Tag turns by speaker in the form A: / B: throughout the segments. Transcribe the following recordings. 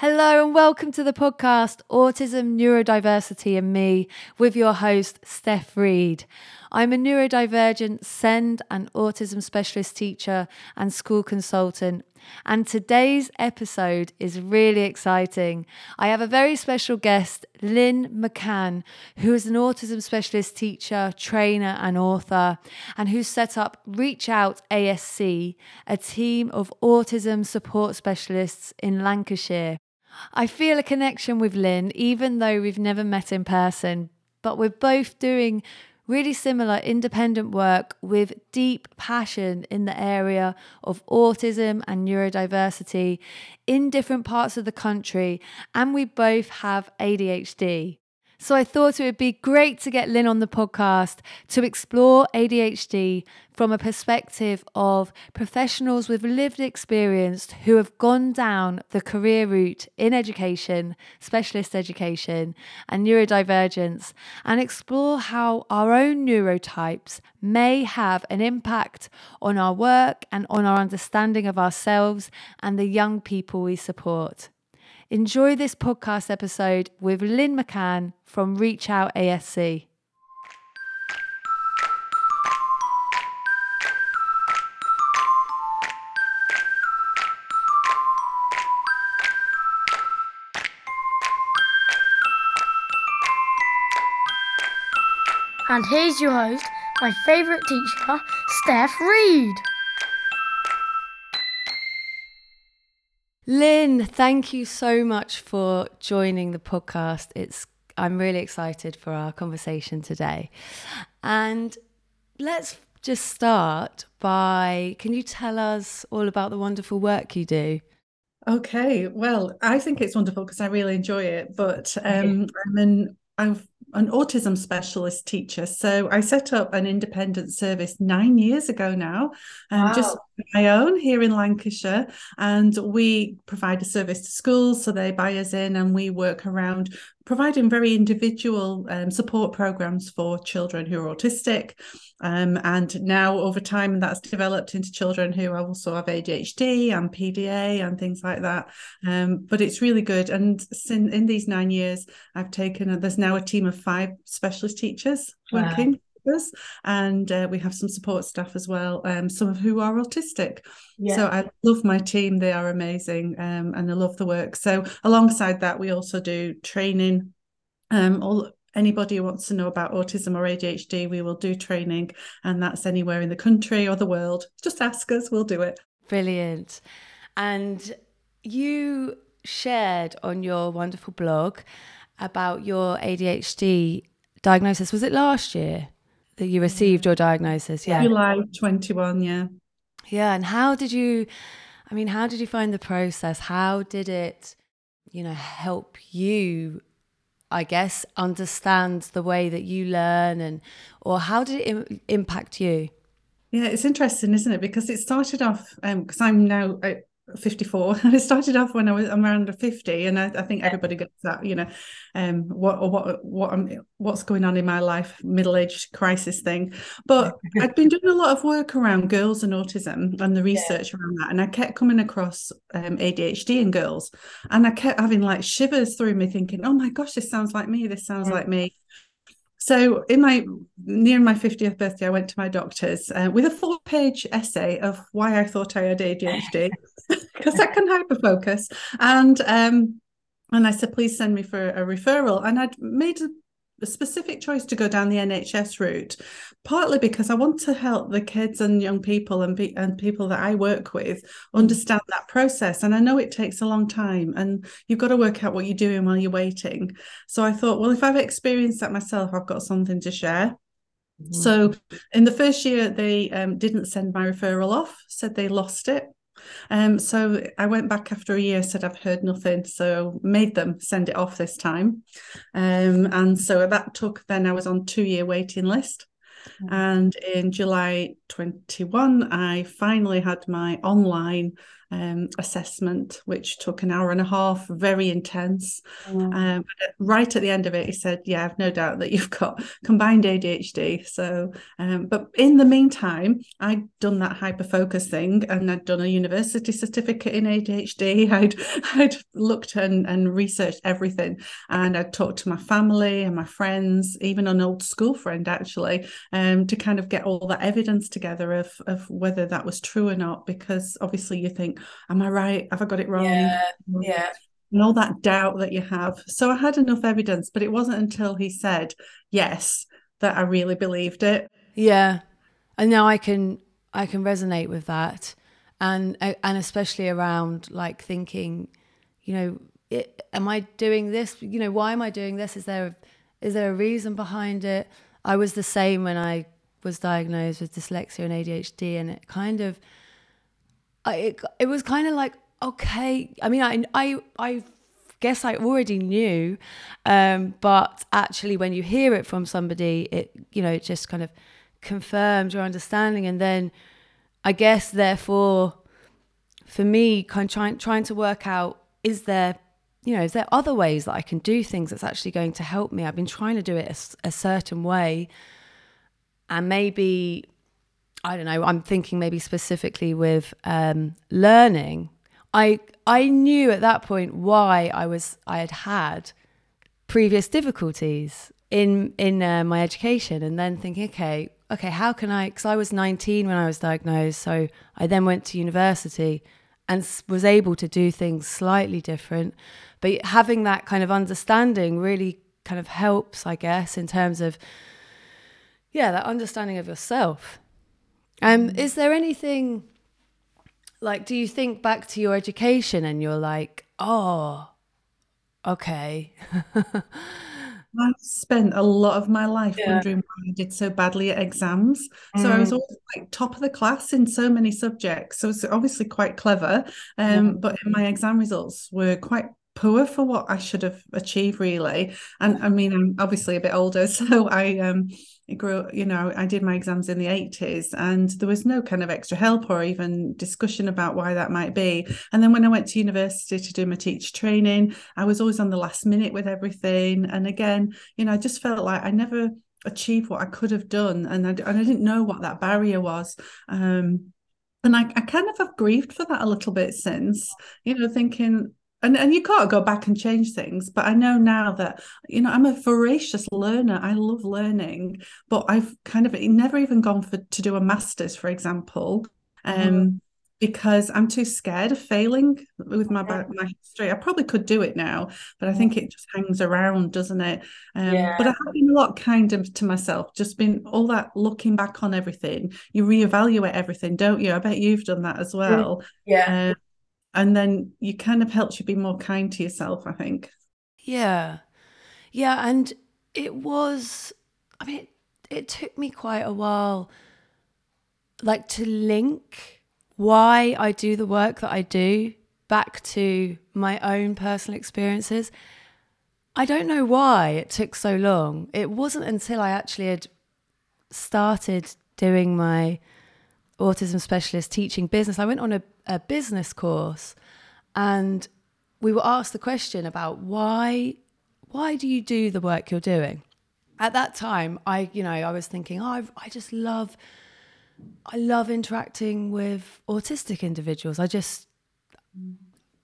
A: Hello and welcome to the podcast Autism, Neurodiversity and Me with your host, Steph Reed. I'm a neurodivergent SEND and autism specialist teacher and school consultant. And today's episode is really exciting. I have a very special guest, Lynn McCann, who is an autism specialist teacher, trainer, and author, and who set up Reach Out ASC, a team of autism support specialists in Lancashire. I feel a connection with Lynn, even though we've never met in person, but we're both doing really similar independent work with deep passion in the area of autism and neurodiversity in different parts of the country, and we both have ADHD. So I thought it would be great to get Lynn on the podcast to explore ADHD from a perspective of professionals with lived experience who have gone down the career route in education, specialist education, and neurodivergence, and explore how our own neurotypes may have an impact on our work and on our understanding of ourselves and the young people we support. Enjoy this podcast episode with Lynn McCann from Reach Out ASC.
B: And here's your host, my favourite teacher, Steph Reed.
A: Lynn, thank you so much for joining the podcast. It's I'm really excited for our conversation today. And let's just start by can you tell us all about the wonderful work you do?
C: Okay, well, I think it's wonderful because I really enjoy it, but um, I'm an I've an autism specialist teacher. So I set up an independent service nine years ago now, um, wow. just my own here in Lancashire. And we provide a service to schools. So they buy us in and we work around providing very individual um, support programs for children who are autistic. Um, and now over time that's developed into children who also have ADHD and PDA and things like that. Um, but it's really good. And in, in these nine years, I've taken, there's now a team of five specialist teachers wow. working us and uh, we have some support staff as well um, some of who are autistic yeah. so i love my team they are amazing um, and i love the work so alongside that we also do training um, all anybody who wants to know about autism or ADHD, we will do training, and that's anywhere in the country or the world. Just ask us, we'll do it.
A: Brilliant. And you shared on your wonderful blog about your ADHD diagnosis. Was it last year that you received your diagnosis?
C: Yeah. July 21, yeah.
A: Yeah. And how did you, I mean, how did you find the process? How did it, you know, help you I guess, understand the way that you learn and, or how did it Im- impact you?
C: Yeah, it's interesting, isn't it? Because it started off because um, I'm now 54 and it started off when I was I'm around 50 and I, I think everybody gets that you know um what what what I'm, what's going on in my life middle-aged crisis thing but I'd been doing a lot of work around girls and autism and the research yeah. around that and I kept coming across um, ADHD in girls and I kept having like shivers through me thinking oh my gosh this sounds like me this sounds yeah. like me so, in my near my 50th birthday, I went to my doctor's uh, with a four page essay of why I thought I had ADHD because I can hyperfocus. And um, and I said, please send me for a referral. And I'd made a a specific choice to go down the NHS route, partly because I want to help the kids and young people and, be, and people that I work with understand that process. And I know it takes a long time and you've got to work out what you're doing while you're waiting. So I thought, well, if I've experienced that myself, I've got something to share. Mm-hmm. So in the first year, they um, didn't send my referral off, said they lost it. Um, so I went back after a year, said I've heard nothing, so made them send it off this time. Um, and so that took then I was on two year waiting list. Mm-hmm. And in July 21, I finally had my online um, assessment, which took an hour and a half, very intense. Mm. Um, right at the end of it, he said, "Yeah, I've no doubt that you've got combined ADHD." So, um, but in the meantime, I'd done that hyper focus thing, and I'd done a university certificate in ADHD. I'd I'd looked and, and researched everything, and I'd talked to my family and my friends, even an old school friend actually, um, to kind of get all that evidence together of of whether that was true or not. Because obviously, you think am I right? Have I got it wrong?
A: Yeah. Yeah.
C: And all that doubt that you have. So I had enough evidence, but it wasn't until he said yes that I really believed it.
A: Yeah. And now I can I can resonate with that. And and especially around like thinking, you know, it, am I doing this? You know, why am I doing this? Is there is there a reason behind it? I was the same when I was diagnosed with dyslexia and ADHD, and it kind of I, it, it was kind of like okay. I mean, I I I guess I already knew, um, but actually, when you hear it from somebody, it you know it just kind of confirms your understanding, and then I guess therefore, for me, kind of trying trying to work out is there you know, is there other ways that I can do things that's actually going to help me? I've been trying to do it a, a certain way, and maybe I don't know, I'm thinking maybe specifically with um, learning. I I knew at that point why I was I had had previous difficulties in in uh, my education, and then thinking, okay, okay, how can I? Because I was 19 when I was diagnosed, so I then went to university and was able to do things slightly different. But having that kind of understanding really kind of helps, I guess, in terms of yeah, that understanding of yourself um, is there anything like, do you think back to your education and you're like, oh, okay.
C: I've spent a lot of my life yeah. wondering why I did so badly at exams. Mm. So I was mm. always like top of the class in so many subjects. So it's obviously quite clever. Um, mm. but my exam results were quite poor for what I should have achieved really. And I mean, I'm obviously a bit older, so I um grew, you know, I did my exams in the 80s and there was no kind of extra help or even discussion about why that might be. And then when I went to university to do my teacher training, I was always on the last minute with everything. And again, you know, I just felt like I never achieved what I could have done. And I, and I didn't know what that barrier was. Um, and I, I kind of have grieved for that a little bit since, you know, thinking, and and you can't go back and change things but i know now that you know i'm a voracious learner. I love learning but i've kind of never even gone for to do a master's for example um mm. because i'm too scared of failing with my my history. I probably could do it now but i think it just hangs around doesn't it? Um yeah. but i have been a lot kinder to myself just been all that looking back on everything. You reevaluate everything don't you? I bet you've done that as well.
A: Yeah.
C: Um, and then you kind of helps you be more kind to yourself i think.
A: Yeah. Yeah and it was i mean it, it took me quite a while like to link why i do the work that i do back to my own personal experiences. I don't know why it took so long. It wasn't until i actually had started doing my autism specialist teaching business. I went on a a business course and we were asked the question about why why do you do the work you're doing? At that time i you know i was thinking oh i, I just love i love interacting with autistic individuals. I just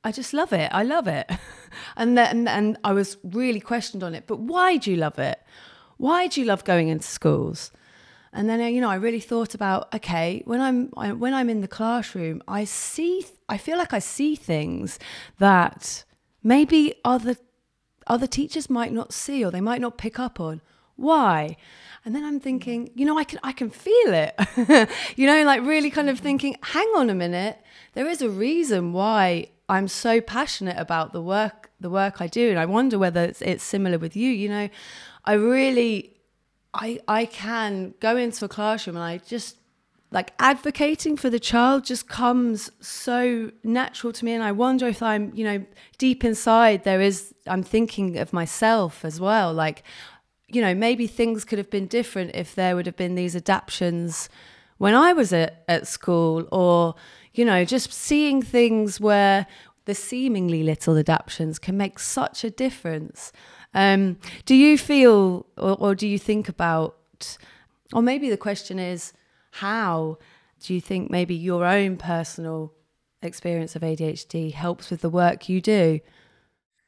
A: i just love it. I love it. And then and i was really questioned on it. But why do you love it? Why do you love going into schools and then uh, you know I really thought about okay when I'm I, when I'm in the classroom I see I feel like I see things that maybe other other teachers might not see or they might not pick up on. Why? And then I'm thinking mm. you know I can I can feel it. You know like really kind of mm. thinking hang on a minute there is a reason why I'm so passionate about the work the work I do and I wonder whether it's, it's similar with you you know? I really I I can go into a classroom and I just like advocating for the child just comes so natural to me and I wonder if I'm, you know, deep inside there is I'm thinking of myself as well like you know, maybe things could have been different if there would have been these adaptations when I was at, at school, or, you know, just seeing things where the seemingly little adaptations can make such a difference. Um, do you feel, or, or do you think about, or maybe the question is, how do you think maybe your own personal experience of ADHD helps with the work you do?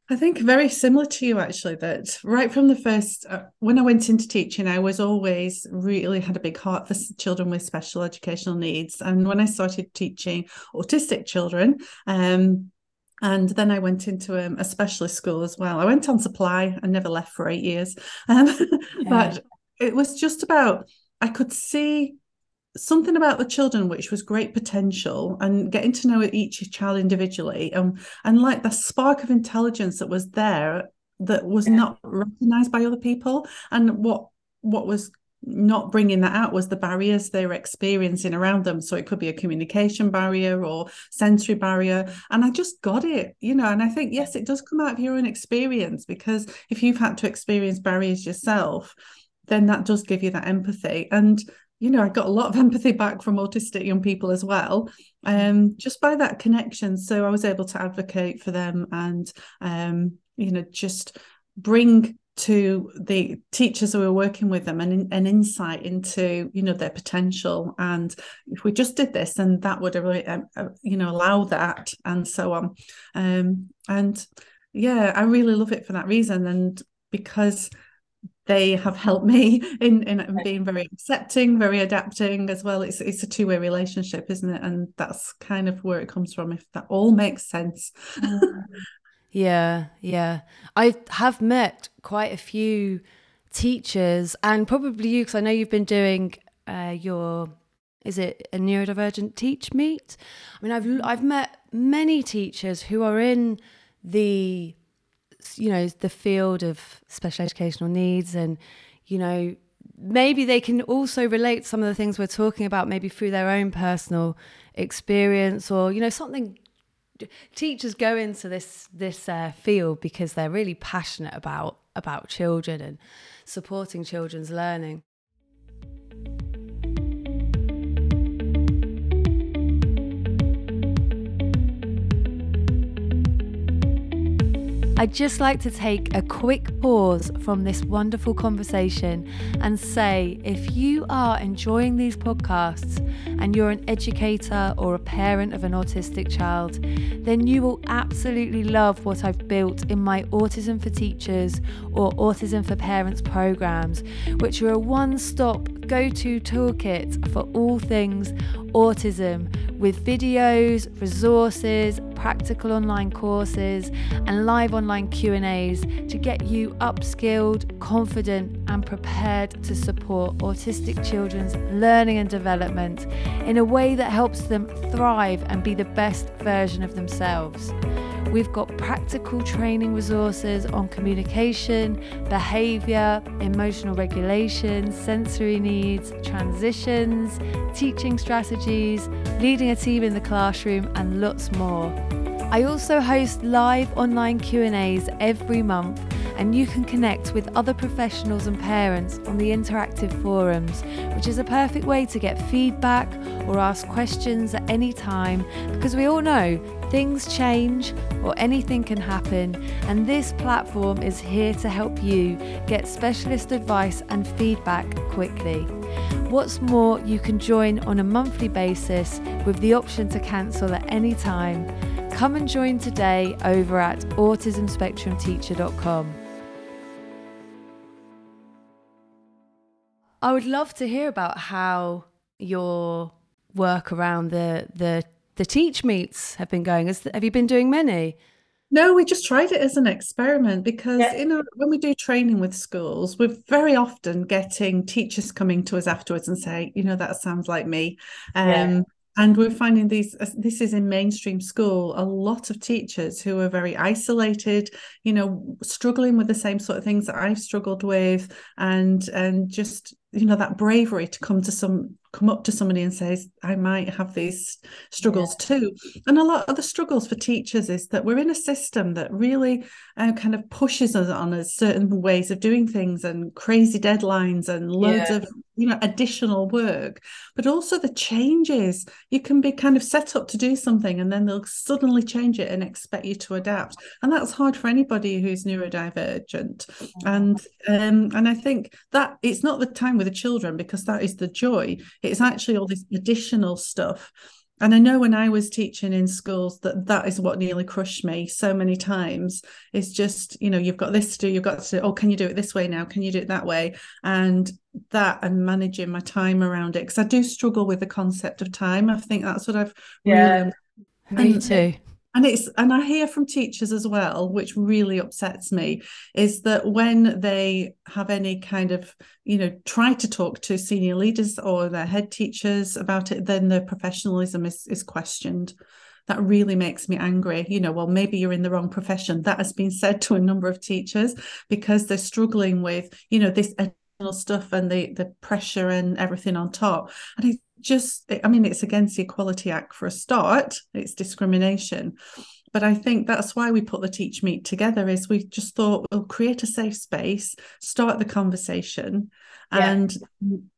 C: I think very similar to you, actually, that right from the first, uh, when I went into teaching, I was always really had a big heart for children with special educational needs. And when I started teaching autistic children, um, and then I went into um, a specialist school as well. I went on supply and never left for eight years. Um, yeah. But it was just about, I could see something about the children which was great potential and getting to know each child individually and and like the spark of intelligence that was there that was yeah. not recognized by other people and what what was not bringing that out was the barriers they were experiencing around them. So it could be a communication barrier or sensory barrier. And i just got it you know and i think yes it does come out of your own experience because if you've had to experience barriers yourself then that does give you that empathy. And you know, I got a lot of empathy back from autistic young people as well, um, just by that connection. So I was able to advocate for them and, um, you know, just bring to the teachers who were working with them and an insight into you know their potential and if we just did this then that would really um, uh, you know allow that and so on um, and yeah i really love it for that reason and because they have helped me in, in being very accepting, very adapting as well. It's it's a two way relationship, isn't it? And that's kind of where it comes from. If that all makes sense.
A: Yeah, yeah. I have met quite a few teachers, and probably you, because I know you've been doing uh, your. Is it a neurodivergent teach meet? I mean, I've I've met many teachers who are in the you know the field of special educational needs and you know maybe they can also relate some of the things we're talking about maybe through their own personal experience or you know something teachers go into this this uh, field because they're really passionate about about children and supporting children's learning I'd just like to take a quick pause from this wonderful conversation and say if you are enjoying these podcasts and you're an educator or a parent of an autistic child, then you will absolutely love what I've built in my Autism for Teachers or Autism for Parents programs, which are a one stop go to toolkit for all things autism with videos, resources, practical online courses and live online Q&As to get you upskilled, confident and prepared to support autistic children's learning and development in a way that helps them thrive and be the best version of themselves. We've got practical training resources on communication, behaviour, emotional regulation, sensory needs, transitions, teaching strategies, leading a team in the classroom, and lots more. I also host live online Q&As every month and you can connect with other professionals and parents on the interactive forums, which is a perfect way to get feedback or ask questions at any time because we all know things change or anything can happen, and this platform is here to help you get specialist advice and feedback quickly. What's more, you can join on a monthly basis with the option to cancel at any time. Come and join today over at autismspectrumteacher.com. I would love to hear about how your work around the the the teach meets have been going. Has, have you been doing many?
C: No, we just tried it as an experiment because yeah. you know when we do training with schools, we're very often getting teachers coming to us afterwards and say, you know, that sounds like me. Um, yeah. And we're finding these, uh, this is in mainstream school, a lot of teachers who are very isolated, you know, struggling with the same sort of things that I've struggled with, and and just you know that bravery to come to some come up to somebody and says, I might have these struggles yeah. too. And a lot of the struggles for teachers is that we're in a system that really uh, kind of pushes us on us certain ways of doing things and crazy deadlines and loads yeah. of you know additional work but also the changes you can be kind of set up to do something and then they'll suddenly change it and expect you to adapt and that's hard for anybody who's neurodivergent mm-hmm. and um, and i think that it's not the time with the children because that is the joy it's actually all this additional stuff. And i know when i was teaching in schools that that is what nearly crushed me so many times. It's just you know you've got this to do you've got to oh can you do it this way now? Can you do it that way? And that and managing my time around it because i do struggle with the concept of time. I think that's what i've
A: yeah. really me too
C: and it's and i hear from teachers as well which really upsets me is that when they have any kind of you know try to talk to senior leaders or their head teachers about it then their professionalism is is questioned. That really makes me angry. You know well maybe you're in the wrong profession. That has been said to a number of teachers because they're struggling with you know this stuff and the the pressure and everything on top. And just i mean it's against the equality act for a start it's discrimination but i think that's why we put the teach meet together is we just thought we'll create a safe space start the conversation yeah. and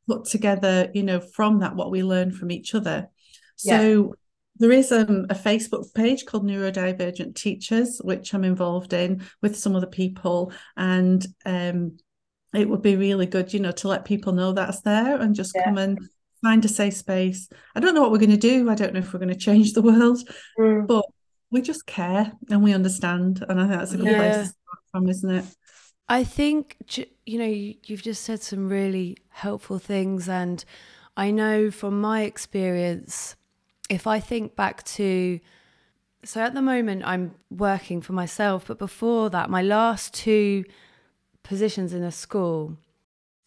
C: put together you know from that what we learn from each other so yeah. There is um, a Facebook page called Neurodivergent Teachers, which I'm involved in with some other people. And um, it would be really good, you know, to let people know that's there and just yeah. come and find a safe space. I don't know what we're going to do. I don't know if we're going to change the world, mm. but we just care and we understand. And I think that's a good yeah. place to start from, isn't it?
A: I think, you know, you've just said some really helpful things. And I know from my experience, if I think back to, so at the moment I'm working for myself, but before that, my last two positions in a school,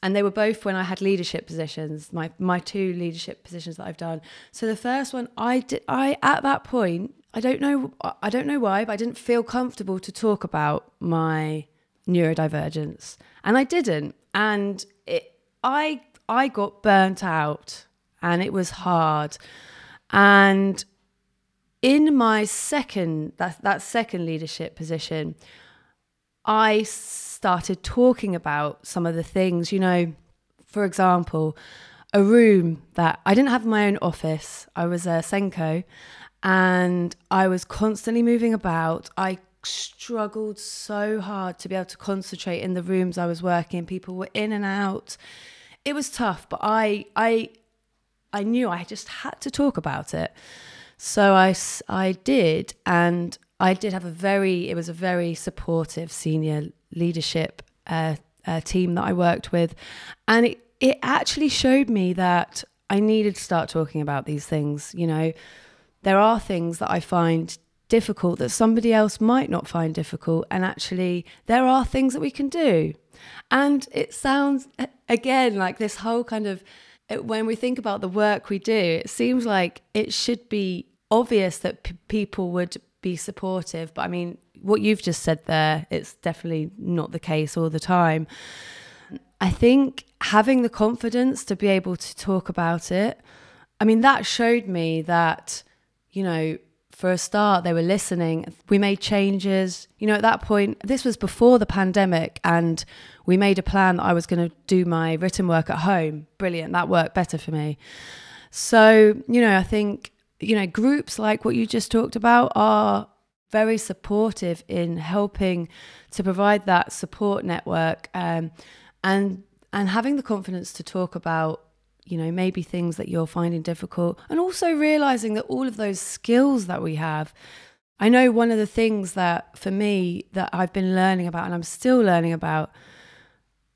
A: and they were both when I had leadership positions, my my two leadership positions that I've done. So the first one, I did, I at that point, I don't know, I don't know why, but I didn't feel comfortable to talk about my neurodivergence, and I didn't, and it, I I got burnt out, and it was hard, and in my second that that second leadership position, I started talking about some of the things, you know, for example, a room that I didn't have my own office. I was a SENCo and I was constantly moving about. I struggled so hard to be able to concentrate in the rooms I was working. People were in and out. It was tough, but I I I knew I just had to talk about it. So I I did and I did have a very it was a very supportive senior leadership uh, uh, team that I worked with, and it it actually showed me that I needed to start talking about these things. You know, there are things that I find difficult that somebody else might not find difficult, and actually there are things that we can do. And it sounds again like this whole kind of when we think about the work we do, it seems like it should be obvious that p- people would be supportive. But I mean, what you've just said there, it's definitely not the case all the time. I think having the confidence to be able to talk about it, I mean, that showed me that, you know, for a start, they were listening. We made changes. You know, at that point, this was before the pandemic, and we made a plan that I was going to do my written work at home. Brilliant. That worked better for me. So, you know, I think, you know, groups like what you just talked about are very supportive in helping to provide that support network um, and and having the confidence to talk about you know maybe things that you're finding difficult and also realizing that all of those skills that we have i know one of the things that for me that i've been learning about and i'm still learning about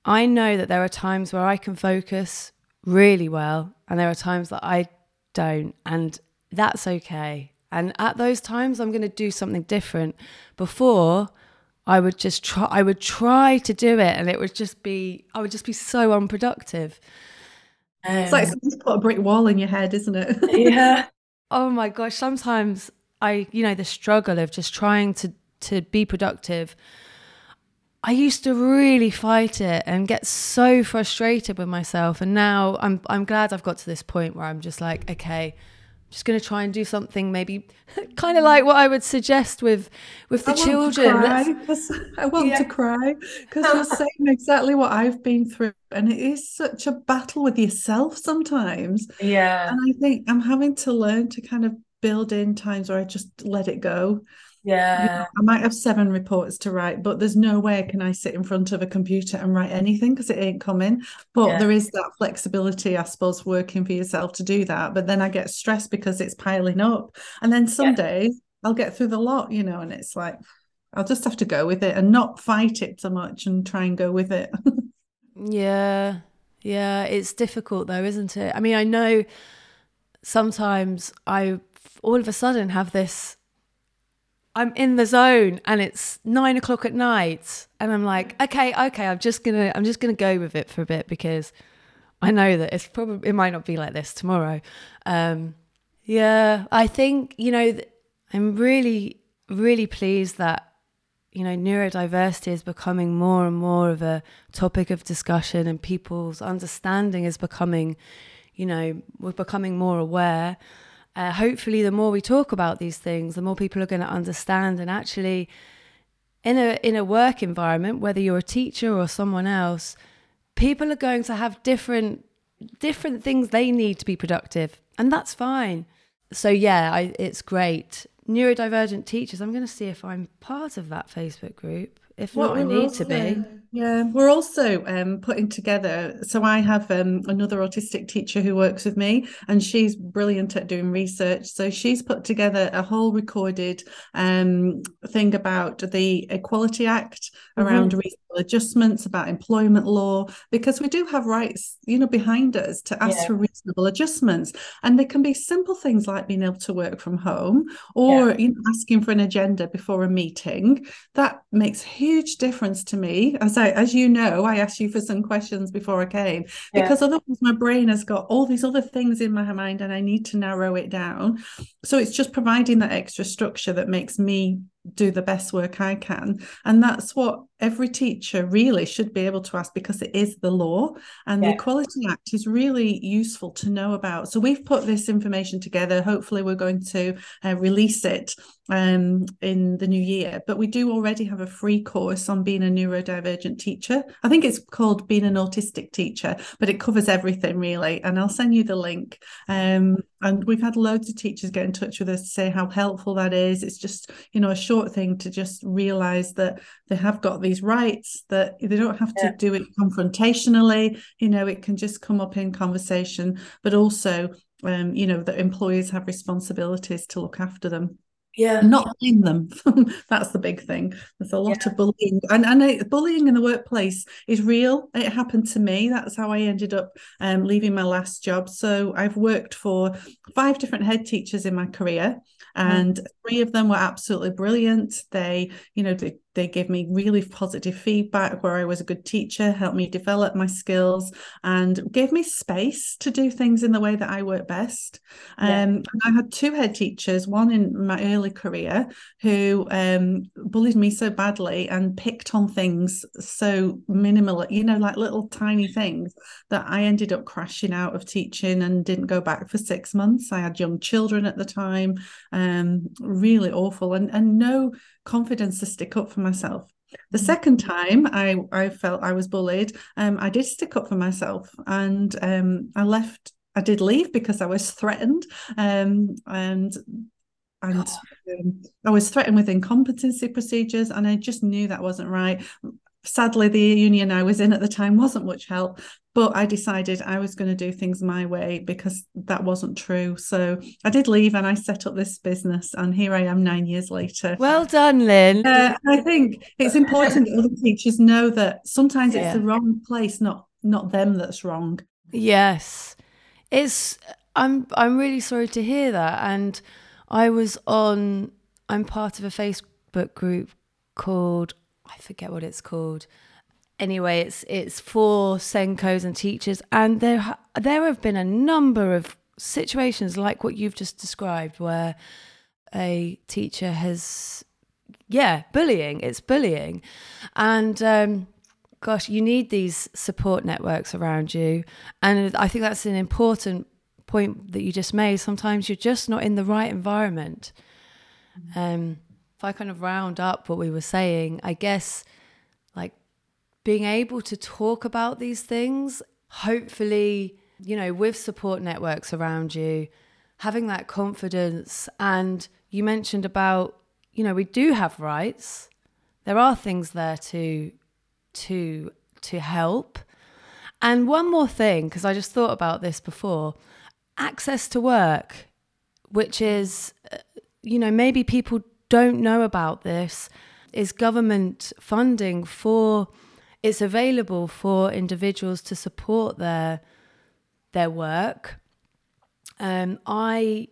A: i know that there are times where i can focus really well and there are times that i don't and that's okay and at those times, I'm going to do something different. Before, I would just try, I would try to do it, and it would just be, I would just be so unproductive.
C: Um, it's like someone's put a brick wall in your head, isn't it?
A: yeah. Oh my gosh. Sometimes I, you know, the struggle of just trying to to be productive. I used to really fight it and get so frustrated with myself. And now I'm I'm glad I've got to this point where I'm just like, okay, just going to try and do something maybe kind of like what I would suggest with with the
C: I
A: children.
C: Want I want yeah. to cry because you're saying exactly what I've been through, and it is such a battle with yourself sometimes.
A: Yeah,
C: and I think I'm having to learn to kind of build in times where I just let it go
A: yeah.
C: I might have seven reports to write, but there's no way can I sit in front of a computer and write anything because it ain't coming. But yeah. there is that flexibility, I suppose, working for yourself to do that. But then I get stressed because it's piling up. And then some yeah. days I'll get through the lot, you know, and it's like, I'll just have to go with it and not fight it so much and try and go with it.
A: yeah. Yeah. It's difficult though, isn't it? I mean, I know sometimes I all of a sudden have this I'm in the zone and it's nine o'clock at night and I'm like, okay, okay, I'm just gonna I'm just gonna go with it for a bit because I know that it's probably it might not be like this tomorrow. Um, yeah, I think you know I'm really really pleased that you know neurodiversity is becoming more and more of a topic of discussion and people's understanding is becoming you know we're becoming more aware uh, hopefully the more we talk about these things the more people are going to understand and actually in a in a work environment whether you're a teacher or someone else people are going to have different different things they need to be productive and that's fine. So yeah I, it's great. Neurodivergent teachers i'm going to see if i'm part of that facebook group. If not i need to be
C: yeah, we're also um, putting together. So I have um, another autistic teacher who works with me, and she's brilliant at doing research. So she's put together a whole recorded um, thing about the Equality Act mm-hmm. Adjustments, about employment law, because we do have rights, you know, behind us to ask yeah. for reasonable adjustments, and they can be simple things like being able to work from home or yeah. you know, asking for an agenda before a meeting. That makes huge difference to me as I as you know, I asked you for some questions before I came yeah. because otherwise my brain has got all these other things in my mind and I need to narrow it down. So it's just providing that extra structure that makes me do the best work I can. And that's what every teacher really should be able to ask because it is the law. And yeah. the Equality Act is really useful to know about. So we've put this information together. Hopefully, we're going to uh, release it um, in the new year. But we do already have a free course on being a neurodivergent teacher. I think it's called Being an Autistic Teacher, but it covers everything really. And I'll send you the link. Um, and we've had loads of teachers get in touch with us to say how helpful that is. It's just, you know, a short thing to just realize that they have got these rights, that they don't have to do it confrontationally. You know, it can just come up in conversation, but also, um, you know, that employers have responsibilities to look after them
A: yeah.
C: Not blame them. That's the big thing. There's a lot yeah. of bullying. And, and bullying in the workplace is real. It happened to me. That's how i ended up um, leaving my last job. So i've worked for five different head teachers in my career and mm. three of them were absolutely brilliant. They you know they they gave me really positive feedback where I was a good teacher, helped me develop my skills, and gave me space to do things in the way that I work best. Yeah. Um, I had two head teachers, one in my early career, who um, bullied me so badly and picked on things so minimal, you know, like little tiny things that I ended up crashing out of teaching and didn't go back for six months. I had young children at the time, um, really awful, and and no confidence to stick up for myself. The mm. second time I, I felt I was bullied, um, I did stick up for myself and um, I left. I did leave because I was threatened um, and and um, I was threatened with incompetency procedures, and I just knew that wasn't right. Sadly, the union I was in at the time wasn't much help, but I decided I was going to do things my way because that wasn't true. So I did leave and I set up this business, and here I am nine years later.
A: Well done, Lynn.
C: Uh, I think it's important that other teachers know that sometimes yeah. it's the wrong place, not not them that's wrong.
A: Yes, it's. I'm I'm really sorry to hear that, and I was on. I'm part of a Facebook group called I forget what it's called anyway, it's it's for SENCos and teachers, and there there have been a number of situations like what you've just described, where a teacher has yeah, bullying. It's bullying. And um, gosh, you need these support networks around you. And I think that's an important point that you just made. Sometimes you're just not in the right environment. Um, if I kind of round up what we were saying, I guess like being able to talk about these things, hopefully, you know, with support networks around you, having that confidence. And you mentioned about, you know, we do have rights. There are things there to to to help. And one more thing, because I just thought about this before, access to work, which is, uh, you know, maybe people don't know about this, is government funding for it's available for individuals to support their their work. Um, I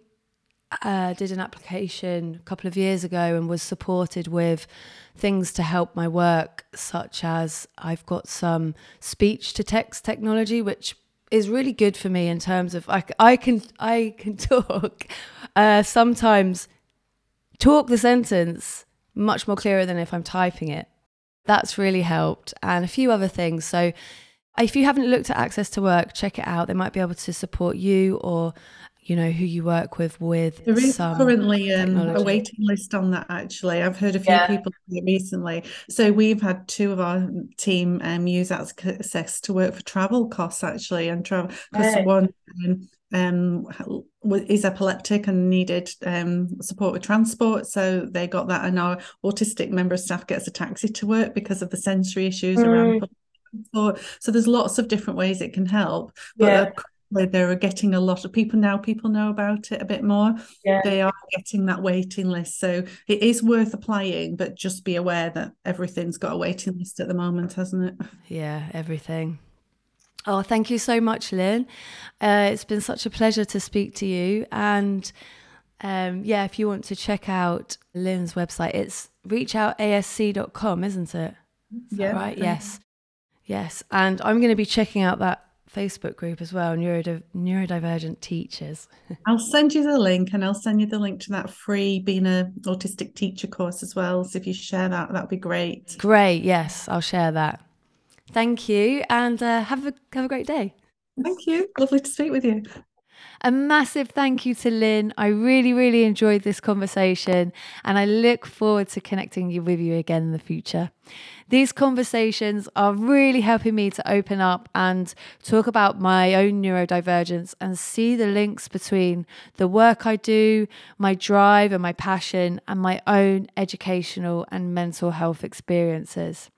A: uh, did an application a couple of years ago and was supported with things to help my work, such as I've got some speech to text technology, which is really good for me in terms of I, I can I can talk uh, sometimes talk the sentence much more clearer than if I'm typing it. That's really helped, and a few other things. So, if you haven't looked at Access to Work, check it out. They might be able to support you or you know who you work with with
C: there is currently um, a waiting list on that actually i've heard a few yeah. people recently so we've had two of our team um, use access to work for travel costs actually and travel because right. one um, is epileptic and needed um, support with transport so they got that and our autistic member of staff gets a taxi to work because of the sensory issues mm. around transport. so there's lots of different ways it can help but yeah where they're getting a lot of people now people know about it a bit more yeah. they are getting that waiting list so it is worth applying but just be aware that everything's got a waiting list at the moment hasn't it
A: yeah everything oh thank you so much lynn uh, it's been such a pleasure to speak to you and um, yeah if you want to check out lynn's website it's reachoutasc.com isn't it is yeah right yes yes and i'm going to be checking out that Facebook group as well, neurodiv- neurodivergent teachers.
C: I'll send you the link and I'll send you the link to that free being a autistic teacher course as well. So if you share that, that'd be great.
A: Great. Yes, I'll share that. Thank you and uh, have a have a great day.
C: Thank you. Lovely to speak with you.
A: A massive thank you to Lynn. I really, really enjoyed this conversation and I look forward to connecting you with you again in the future. These conversations are really helping me to open up and talk about my own neurodivergence and see the links between the work I do, my drive and my passion, and my own educational and mental health experiences.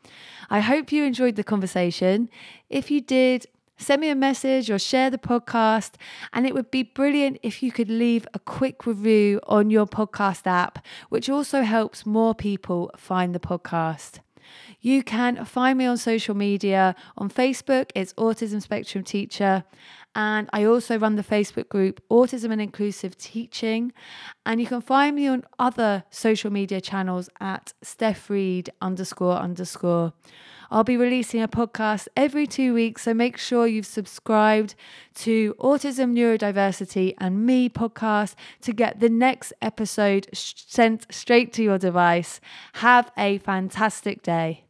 A: I hope you enjoyed the conversation. If you did, send me a message or share the podcast. And it would be brilliant if you could leave a quick review on your podcast app, which also helps more people find the podcast. You can find me on social media. On Facebook, it's Autism Spectrum Teacher. And I also run the Facebook group Autism and Inclusive Teaching. And you can find me on other social media channels at Steph Reed underscore underscore. I'll be releasing a podcast every two weeks, so make sure you've subscribed to Autism, Neurodiversity, and Me podcast to get the next episode sent straight to your device. Have a fantastic day.